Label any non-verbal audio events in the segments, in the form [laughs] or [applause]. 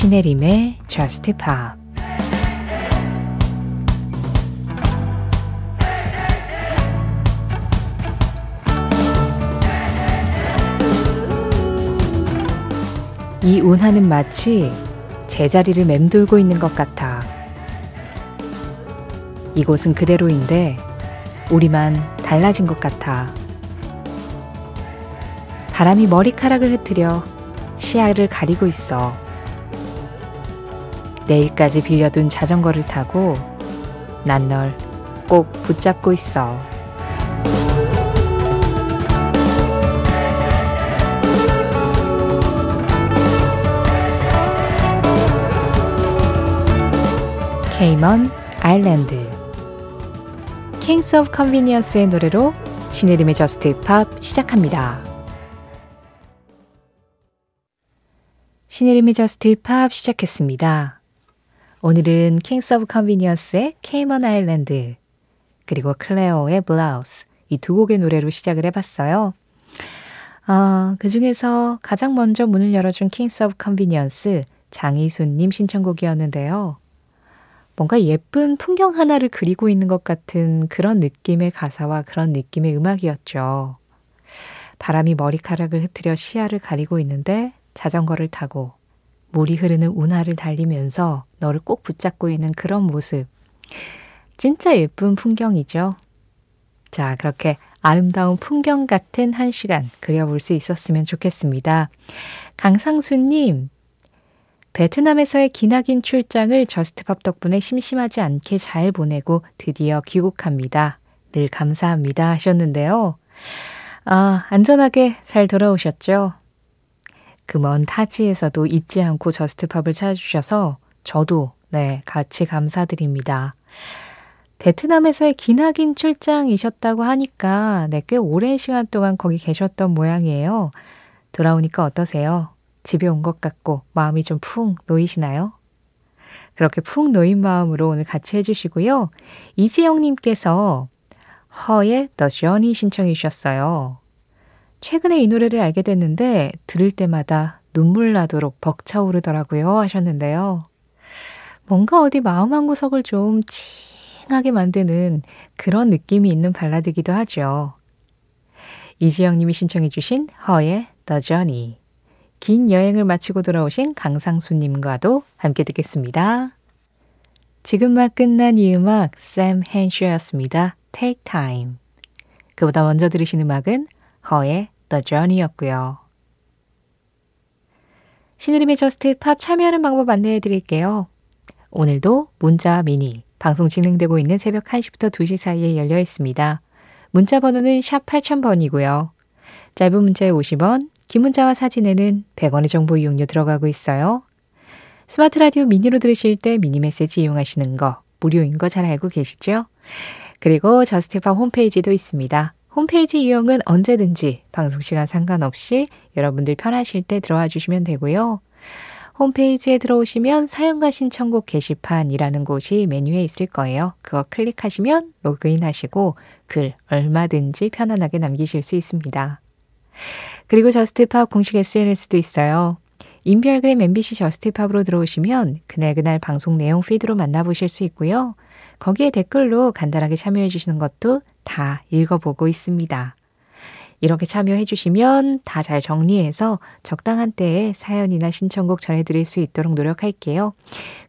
신혜림의 Just Pop 이 운하는 마치 제자리를 맴돌고 있는 것 같아. 이곳은 그대로인데 우리만 달라진 것 같아. 바람이 머리카락을 흐트려 시야를 가리고 있어. 내일까지 빌려둔 자전거를 타고 난 널 꼭 붙잡고 있어. 케이먼 아일랜드 Kings of Convenience의 노래로 신혜림의 Just Pop 시작합니다. 신혜림의 Just Pop 시작했습니다. 오늘은 Kings of Convenience의 Cayman Islands 그리고 Clairo의 Blouse 이 두 곡의 노래로 시작을 해봤어요. 아, 그 중에서 가장 먼저 문을 열어준 Kings of Convenience 장희순님 신청곡이었는데요. 뭔가 예쁜 풍경 하나를 그리고 있는 것 같은 그런 느낌의 가사와 그런 느낌의 음악이었죠. 바람이 머리카락을 흐트려 시야를 가리고 있는데 자전거를 타고 물이 흐르는 운하를 달리면서 너를 꼭 붙잡고 있는 그런 모습. 진짜 예쁜 풍경이죠. 자, 그렇게 아름다운 풍경 같은 한 시간 그려볼 수 있었으면 좋겠습니다. 강상수님, 베트남에서의 기나긴 출장을 Just Pop 덕분에 심심하지 않게 잘 보내고 드디어 귀국합니다. 늘 감사합니다 하셨는데요. 아, 안전하게 잘 돌아오셨죠? 그 먼 타지에서도 잊지 않고 Just Pop을 찾아주셔서 저도 네, 같이 감사드립니다. 베트남에서의 기나긴 출장이셨다고 하니까 네, 꽤 오랜 시간 동안 거기 계셨던 모양이에요. 돌아오니까 어떠세요? 집에 온 것 같고 마음이 좀 푹 놓이시나요? 그렇게 푹 놓인 마음으로 오늘 같이 해주시고요. 이지영님께서 허의 The Journey 신청해 주셨어요. 최근에 이 노래를 알게 됐는데 들을 때마다 눈물 나도록 벅차오르더라고요 하셨는데요. 뭔가 어디 마음 한 구석을 좀 칭하게 만드는 그런 느낌이 있는 발라드기도 하죠. 이지영님이 신청해 주신 허의 The Journey 긴 여행을 마치고 돌아오신 강상수님과도 함께 듣겠습니다. 지금 막 끝난 이 음악 샘 헨슈였습니다. Take Time. 그보다 먼저 들으신 음악은 허의 The Journey였고요. 신의림의 저스트 팝 참여하는 방법 안내해 드릴게요. 오늘도 문자 미니 방송 진행되고 있는 새벽 1시부터 2시 사이에 열려 있습니다. 문자 번호는 샵 8000번이고요. 짧은 문자에 50원, 긴 문자와 사진에는 100원의 정보 이용료 들어가고 있어요. 스마트 라디오 미니로 들으실 때 미니 메시지 이용하시는 거 무료인 거 잘 알고 계시죠? 그리고 Just Pop 홈페이지도 있습니다. 홈페이지 이용은 언제든지 방송 시간 상관없이 여러분들 편하실 때 들어와 주시면 되고요. 홈페이지에 들어오시면 사연과 신청곡 게시판이라는 곳이 메뉴에 있을 거예요. 그거 클릭하시면 로그인 하시고 글 얼마든지 편안하게 남기실 수 있습니다. 그리고 Just Pop 공식 SNS도 있어요. 인별그램 MBC Just Pop으로 들어오시면 그날그날 방송 내용 피드로 만나보실 수 있고요. 거기에 댓글로 간단하게 참여해 주시는 것도 다 읽어보고 있습니다. 이렇게 참여해 주시면 다 잘 정리해서 적당한 때에 사연이나 신청곡 전해드릴 수 있도록 노력할게요.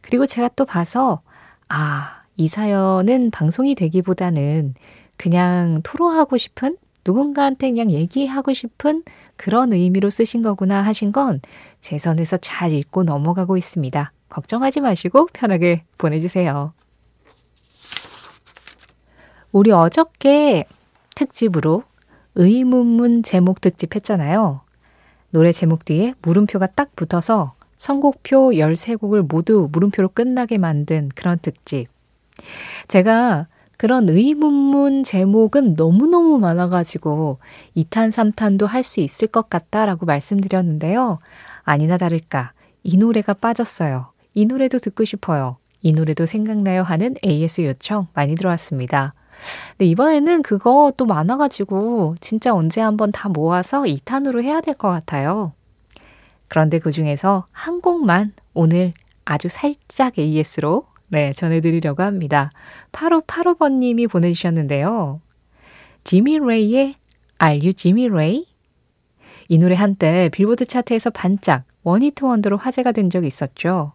그리고 제가 또 봐서, 아, 이 사연은 방송이 되기보다는 그냥 토로하고 싶은 누군가한테 그냥 얘기하고 싶은 그런 의미로 쓰신 거구나 하신 건 제 선에서 잘 읽고 넘어가고 있습니다. 걱정하지 마시고 편하게 보내주세요. 우리 어저께 특집으로 의문문 제목 특집 했잖아요. 노래 제목 뒤에 물음표가 딱 붙어서 선곡표 13곡을 모두 물음표로 끝나게 만든 그런 특집. 제가 그런 의문문 제목은 너무너무 많아가지고 2탄, 3탄도 할 수 있을 것 같다라고 말씀드렸는데요. 아니나 다를까. 이 노래가 빠졌어요. 이 노래도 듣고 싶어요. 이 노래도 생각나요 하는 AS 요청 많이 들어왔습니다. 근데 이번에는 그거 또 많아가지고 진짜 언제 한번 다 모아서 2탄으로 해야 될 것 같아요. 그런데 그 중에서 한 곡만 오늘 아주 살짝 AS로 네, 전해드리려고 합니다. 8585번님이 보내주셨는데요. 지미 레이의 Are You Jimmy Ray? 이 노래 한때 빌보드 차트에서 반짝 one-hit wonder로 화제가 된 적이 있었죠.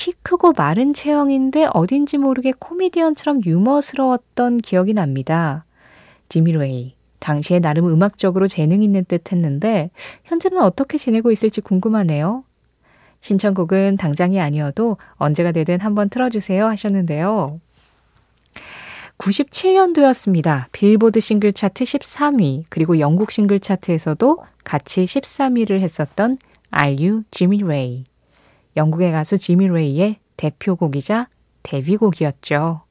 키 크고 마른 체형인데 어딘지 모르게 코미디언처럼 유머스러웠던 기억이 납니다. 지미 레이. 당시에 나름 음악적으로 재능 있는 듯 했는데 현재는 어떻게 지내고 있을지 궁금하네요. 신청곡은 당장이 아니어도 언제가 되든 한번 틀어주세요 하셨는데요. 97년도였습니다. 빌보드 싱글 차트 13위, 그리고 영국 싱글 차트에서도 같이 13위를 했었던 Are You Jimmy Ray. 영국의 가수 지미 레이의 대표곡이자 데뷔곡이었죠.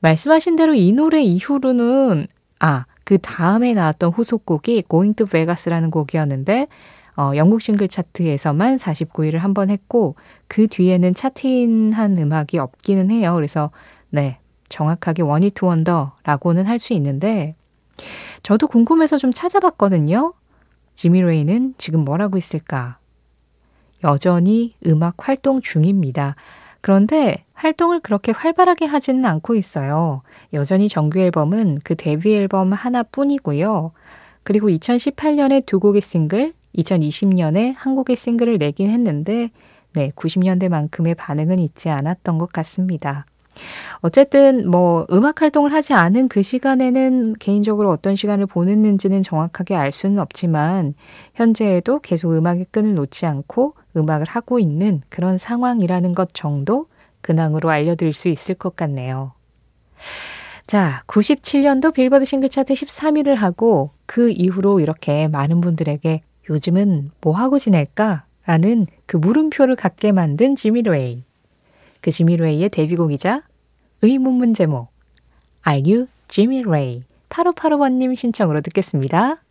말씀하신 대로 이 노래 이후로는 아, 그 다음에 나왔던 후속곡이 Going to Vegas라는 곡이었는데 어, 영국 싱글 차트에서만 49위를 한 번 했고 그 뒤에는 차트인한 음악이 없기는 해요. 그래서 네, 정확하게 원히트 원더라고는 할 수 있는데 저도 궁금해서 좀 찾아봤거든요. 지미 레이는 지금 뭘 하고 있을까? 여전히 음악 활동 중입니다. 그런데 활동을 그렇게 활발하게 하지는 않고 있어요. 여전히 정규 앨범은 그 데뷔 앨범 하나뿐이고요. 그리고 2018년에 두 곡의 싱글, 2020년에 한 곡의 싱글을 내긴 했는데, 네, 90년대만큼의 반응은 있지 않았던 것 같습니다. 어쨌든 뭐 음악 활동을 하지 않은 그 시간에는 개인적으로 어떤 시간을 보냈는지는 정확하게 알 수는 없지만 현재에도 계속 음악의 끈을 놓지 않고 음악을 하고 있는 그런 상황이라는 것 정도 근황으로 알려드릴 수 있을 것 같네요. 자, 97년도 빌보드 싱글 차트 13위를 하고 그 이후로 이렇게 많은 분들에게 요즘은 뭐 하고 지낼까? 라는 그 물음표를 갖게 만든 지미 레이. 그 지미 레이의 데뷔곡이자 의문문 제목 Are You Jimmy Ray? 8585번님 신청으로 듣겠습니다.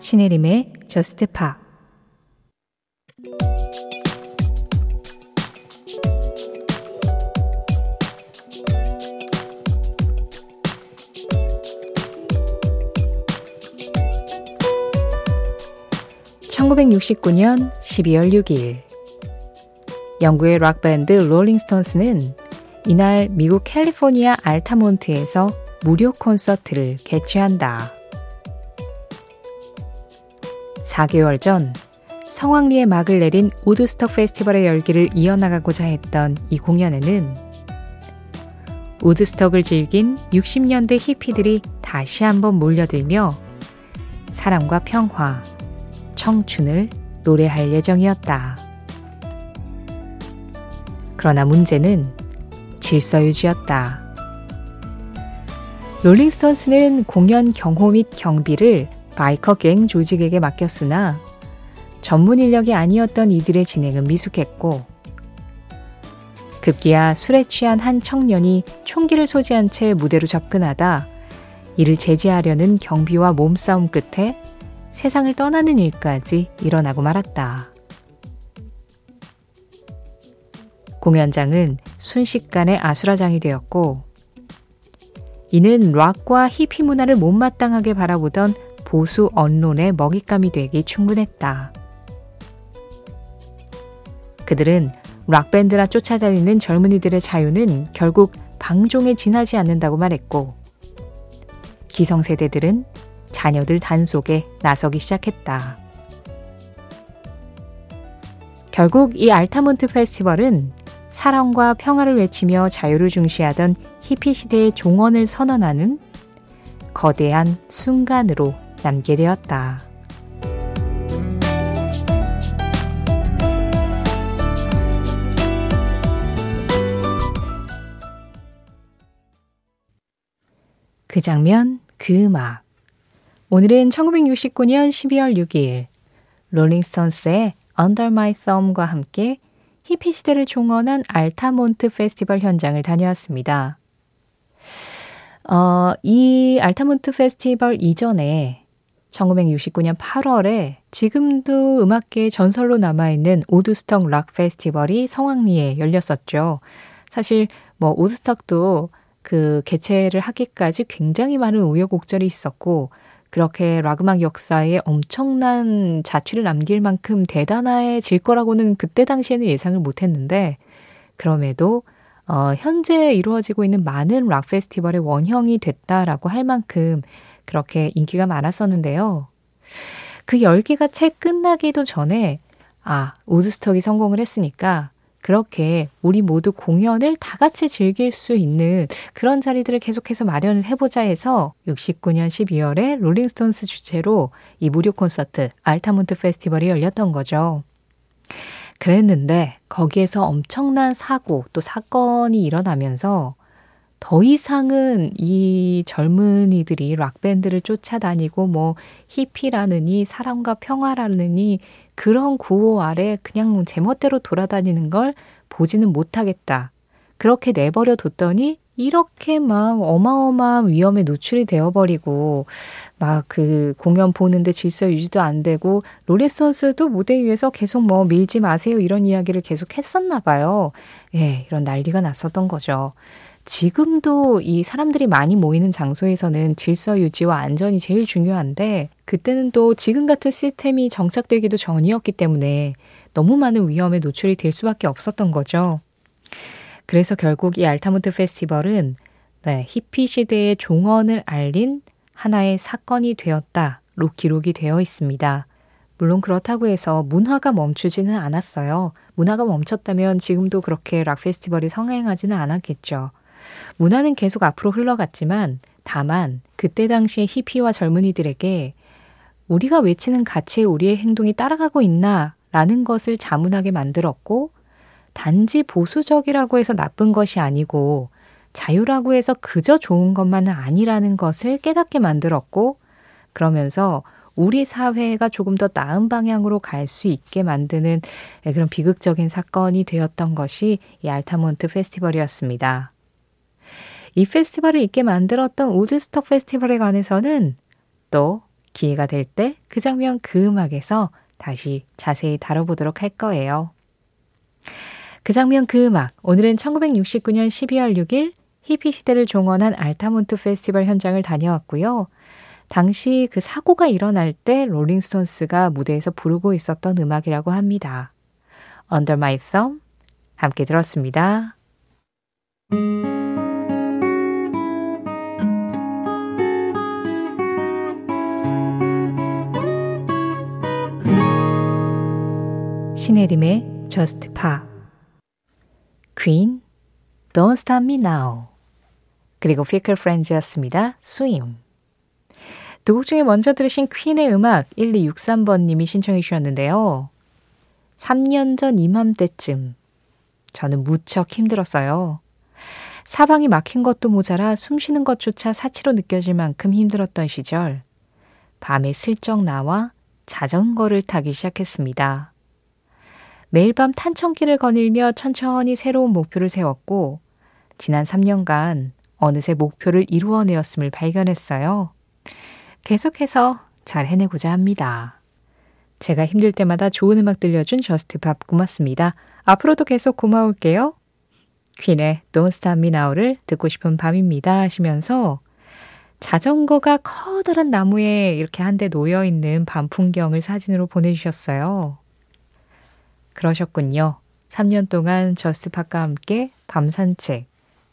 신혜림의 저스트 파 1969년 12월 6일 영국의 락밴드 롤링스톤스는 이날 미국 캘리포니아 알타몬트에서 무료 콘서트를 개최한다. 4개월 전 성황리에 막을 내린 우드스톡 페스티벌의 열기를 이어나가고자 했던 이 공연에는 우드스톡을 즐긴 60년대 히피들이 다시 한번 몰려들며 사랑과 평화, 청춘을 노래할 예정이었다. 그러나 문제는 질서 유지였다. 롤링스톤스는 공연 경호 및 경비를 바이커 갱 조직에게 맡겼으나 전문 인력이 아니었던 이들의 진행은 미숙했고 급기야 술에 취한 한 청년이 총기를 소지한 채 무대로 접근하다 이를 제지하려는 경비와 몸싸움 끝에 세상을 떠나는 일까지 일어나고 말았다. 공연장은 순식간에 아수라장이 되었고, 이는 락과 히피 문화를 못마땅하게 바라보던 보수 언론의 먹잇감이 되기 충분했다. 그들은 락밴드라 쫓아다니는 젊은이들의 자유는 결국 방종에 지나지 않는다고 말했고, 기성세대들은 자녀들 단속에 나서기 시작했다. 결국 이 알타몬트 페스티벌은 사랑과 평화를 외치며 자유를 중시하던 히피 시대의 종언을 선언하는 거대한 순간으로 남게 되었다. 그 장면, 그 음악. 오늘은 1969년 12월 6일 롤링스톤스의 Under My Thumb과 함께 히피 시대를 종언한 알타몬트 페스티벌 현장을 다녀왔습니다. 어, 이 알타몬트 페스티벌 이전에 1969년 8월에 지금도 음악계의 전설로 남아있는 오드스톡 락 페스티벌이 성황리에 열렸었죠. 사실 뭐 오드스톡도 그 개최를 하기까지 굉장히 많은 우여곡절이 있었고 그렇게 락 음악 역사에 엄청난 자취를 남길 만큼 대단해질 거라고는 그때 당시에는 예상을 못 했는데 그럼에도 어, 현재 이루어지고 있는 많은 락 페스티벌의 원형이 됐다라고 할 만큼 그렇게 인기가 많았었는데요. 그 열기가 채 끝나기도 전에 아, 우드스톡이 성공을 했으니까 그렇게 우리 모두 공연을 다 같이 즐길 수 있는 그런 자리들을 계속해서 마련을 해보자 해서 69년 12월에 Rolling Stones 주최로 이 무료 콘서트 알타몬트 페스티벌이 열렸던 거죠. 그랬는데 거기에서 엄청난 사고 또 사건이 일어나면서 더 이상은 이 젊은이들이 락밴드를 쫓아다니고 뭐 히피라느니 사랑과 평화라느니 그런 구호 아래 그냥 제멋대로 돌아다니는 걸 보지는 못하겠다. 그렇게 내버려 뒀더니 이렇게 막 어마어마한 위험에 노출이 되어버리고 막 그 공연 보는데 질서 유지도 안 되고 로레선스도 무대 위에서 계속 뭐 밀지 마세요 이런 이야기를 계속 했었나 봐요. 예, 이런 난리가 났었던 거죠. 지금도 이 사람들이 많이 모이는 장소에서는 질서 유지와 안전이 제일 중요한데 그때는 또 지금 같은 시스템이 정착되기도 전이었기 때문에 너무 많은 위험에 노출이 될 수밖에 없었던 거죠. 그래서 결국 이 알타몬트 페스티벌은 네, 히피 시대의 종언을 알린 하나의 사건이 되었다로 기록이 되어 있습니다. 물론 그렇다고 해서 문화가 멈추지는 않았어요. 문화가 멈췄다면 지금도 그렇게 락 페스티벌이 성행하지는 않았겠죠. 문화는 계속 앞으로 흘러갔지만 다만 그때 당시의 히피와 젊은이들에게 우리가 외치는 가치에 우리의 행동이 따라가고 있나 라는 것을 자문하게 만들었고 단지 보수적이라고 해서 나쁜 것이 아니고 자유라고 해서 그저 좋은 것만은 아니라는 것을 깨닫게 만들었고 그러면서 우리 사회가 조금 더 나은 방향으로 갈 수 있게 만드는 그런 비극적인 사건이 되었던 것이 이 알타몬트 페스티벌이었습니다. 이 페스티벌을 있게 만들었던 우드스톡 페스티벌에 관해서는 또 기회가 될 때 그 장면 그 음악에서 다시 자세히 다뤄보도록 할 거예요. 그 장면 그 음악. 오늘은 1969년 12월 6일 히피 시대를 종언한 알타몬트 페스티벌 현장을 다녀왔고요. 당시 그 사고가 일어날 때 롤링스톤스가 무대에서 부르고 있었던 음악이라고 합니다. Under My Thumb 함께 들었습니다. 신혜림의 Just Pa 퀸 Don't Stop Me Now 그리고 Fickle Friends였습니다. Swim 두 곡 중에 먼저 들으신 퀸의 음악 1263번님이 신청해 주셨는데요. 3년 전 이맘때쯤 저는 무척 힘들었어요. 사방이 막힌 것도 모자라 숨 쉬는 것조차 사치로 느껴질 만큼 힘들었던 시절 밤에 슬쩍 나와 자전거를 타기 시작했습니다. 매일 밤 탄천길을 거닐며 천천히 새로운 목표를 세웠고, 지난 3년간 어느새 목표를 이루어내었음을 발견했어요. 계속해서 잘 해내고자 합니다. 제가 힘들 때마다 좋은 음악 들려준 Just Pop 고맙습니다. 앞으로도 계속 고마울게요. Queen의 Don't Stop Me Now를 듣고 싶은 밤입니다 하시면서 자전거가 커다란 나무에 이렇게 한 대 놓여 있는 밤 풍경을 사진으로 보내주셨어요. 그러셨군요. 3년 동안 저스트팝과 함께 밤 산책,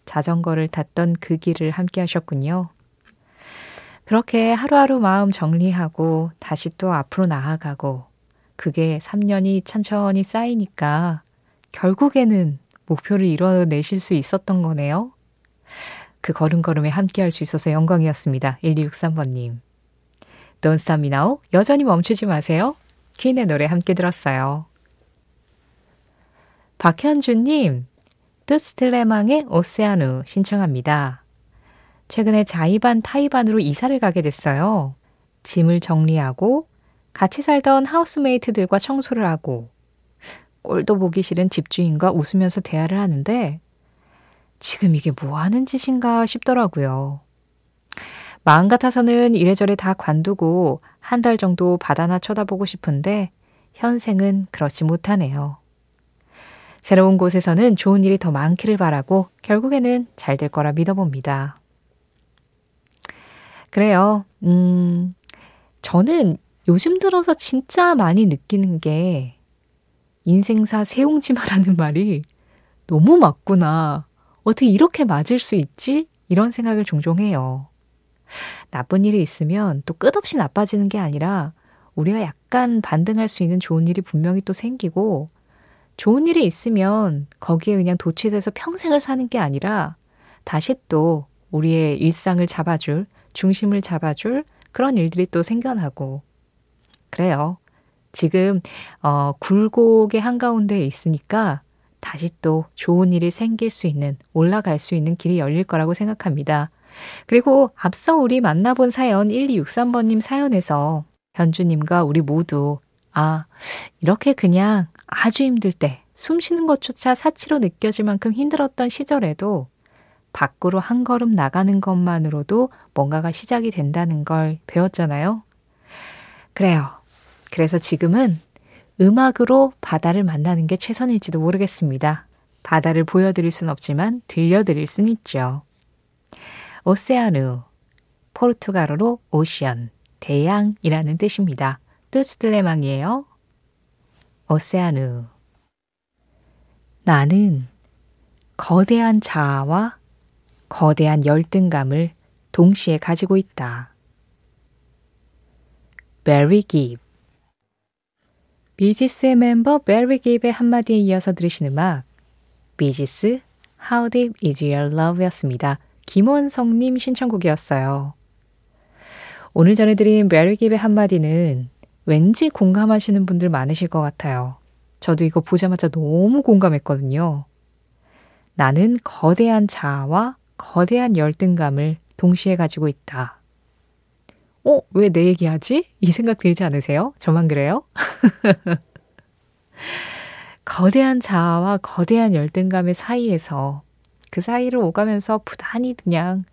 자전거를 탔던 그 길을 함께 하셨군요. 그렇게 하루하루 마음 정리하고 다시 또 앞으로 나아가고 그게 3년이 천천히 쌓이니까 결국에는 목표를 이뤄내실 수 있었던 거네요. 그 걸음걸음에 함께 할 수 있어서 영광이었습니다. 1263번님. Don't Stop Me Now 여전히 멈추지 마세요. 퀸의 노래 함께 들었어요. 박현주님, 뜨스틀레망의 오세아누 신청합니다. 최근에 자이반 타이반으로 이사를 가게 됐어요. 짐을 정리하고 같이 살던 하우스메이트들과 청소를 하고 꼴도 보기 싫은 집주인과 웃으면서 대화를 하는데 지금 이게 뭐 하는 짓인가 싶더라고요. 마음 같아서는 이래저래 다 관두고 한 달 정도 바다나 쳐다보고 싶은데 현생은 그렇지 못하네요. 새로운 곳에서는 좋은 일이 더 많기를 바라고 결국에는 잘 될 거라 믿어봅니다. 그래요. 음, 저는 요즘 들어서 진짜 많이 느끼는 게 인생사 세옹지마라는 [laughs] 말이 너무 맞구나. 어떻게 이렇게 맞을 수 있지? 이런 생각을 종종 해요. 나쁜 일이 있으면 또 끝없이 나빠지는 게 아니라 우리가 약간 반등할 수 있는 좋은 일이 분명히 또 생기고 좋은 일이 있으면 거기에 그냥 도취돼서 평생을 사는 게 아니라 다시 또 우리의 일상을 잡아줄, 중심을 잡아줄 그런 일들이 또 생겨나고 그래요. 지금 어, 굴곡의 한가운데에 있으니까 다시 또 좋은 일이 생길 수 있는 올라갈 수 있는 길이 열릴 거라고 생각합니다. 그리고 앞서 우리 만나본 사연 1263번님 사연에서 현주님과 우리 모두 아, 이렇게 그냥 아주 힘들 때 숨 쉬는 것조차 사치로 느껴질 만큼 힘들었던 시절에도 밖으로 한 걸음 나가는 것만으로도 뭔가가 시작이 된다는 걸 배웠잖아요. 그래요. 그래서 지금은 음악으로 바다를 만나는 게 최선일지도 모르겠습니다. 바다를 보여드릴 순 없지만 들려드릴 순 있죠. 오세아누, 포르투갈어로 오션, 대양이라는 뜻입니다. 뚜스틀레망이에요. 오세아누. 나는 거대한 자아와 거대한 열등감을 동시에 가지고 있다. 베리 깁 Bee Gees의 멤버 베리 깁의 한마디에 이어서 들으신 음악 Bee Gees How Deep Is Your Love였습니다. 김원성님 신청곡이었어요. 오늘 전해드린 베리 깁의 한마디는 왠지 공감하시는 분들 많으실 것 같아요. 저도 이거 보자마자 너무 공감했거든요. 나는 거대한 자아와 거대한 열등감을 동시에 가지고 있다. 어, 왜 내 얘기하지? 이 생각 들지 않으세요? 저만 그래요? [laughs] 거대한 자아와 거대한 열등감의 사이에서 그 사이를 오가면서 부단히 그냥,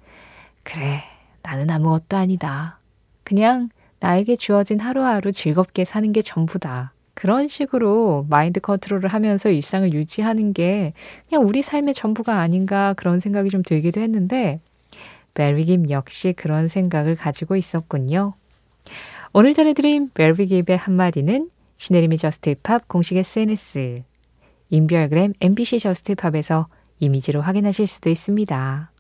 그래, 나는 아무것도 아니다. 그냥 나에게 주어진 하루하루 즐겁게 사는 게 전부다. 그런 식으로 마인드 컨트롤을 하면서 일상을 유지하는 게 그냥 우리 삶의 전부가 아닌가 그런 생각이 좀 들기도 했는데, 베리 깁 역시 그런 생각을 가지고 있었군요. 오늘 전해드린 베리 깁의 한마디는 신혜림의 Just Pop 공식 SNS, 인별그램 MBC Just Pop에서 이미지로 확인하실 수도 있습니다.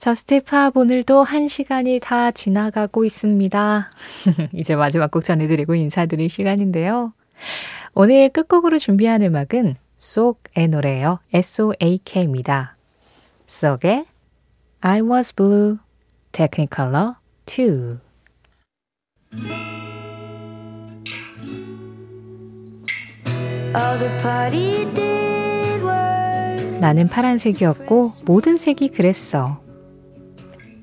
Just Pop 오늘도 한 시간이 다 지나가고 있습니다. [laughs] 이제 마지막 곡 전해드리고 인사드릴 시간인데요. 오늘 끝곡으로 준비한 음악은 속의 노래예요. S-O-A-K입니다. 속의 I was blue, Technicolor 2. 나는 파란색이었고 모든 색이 그랬어.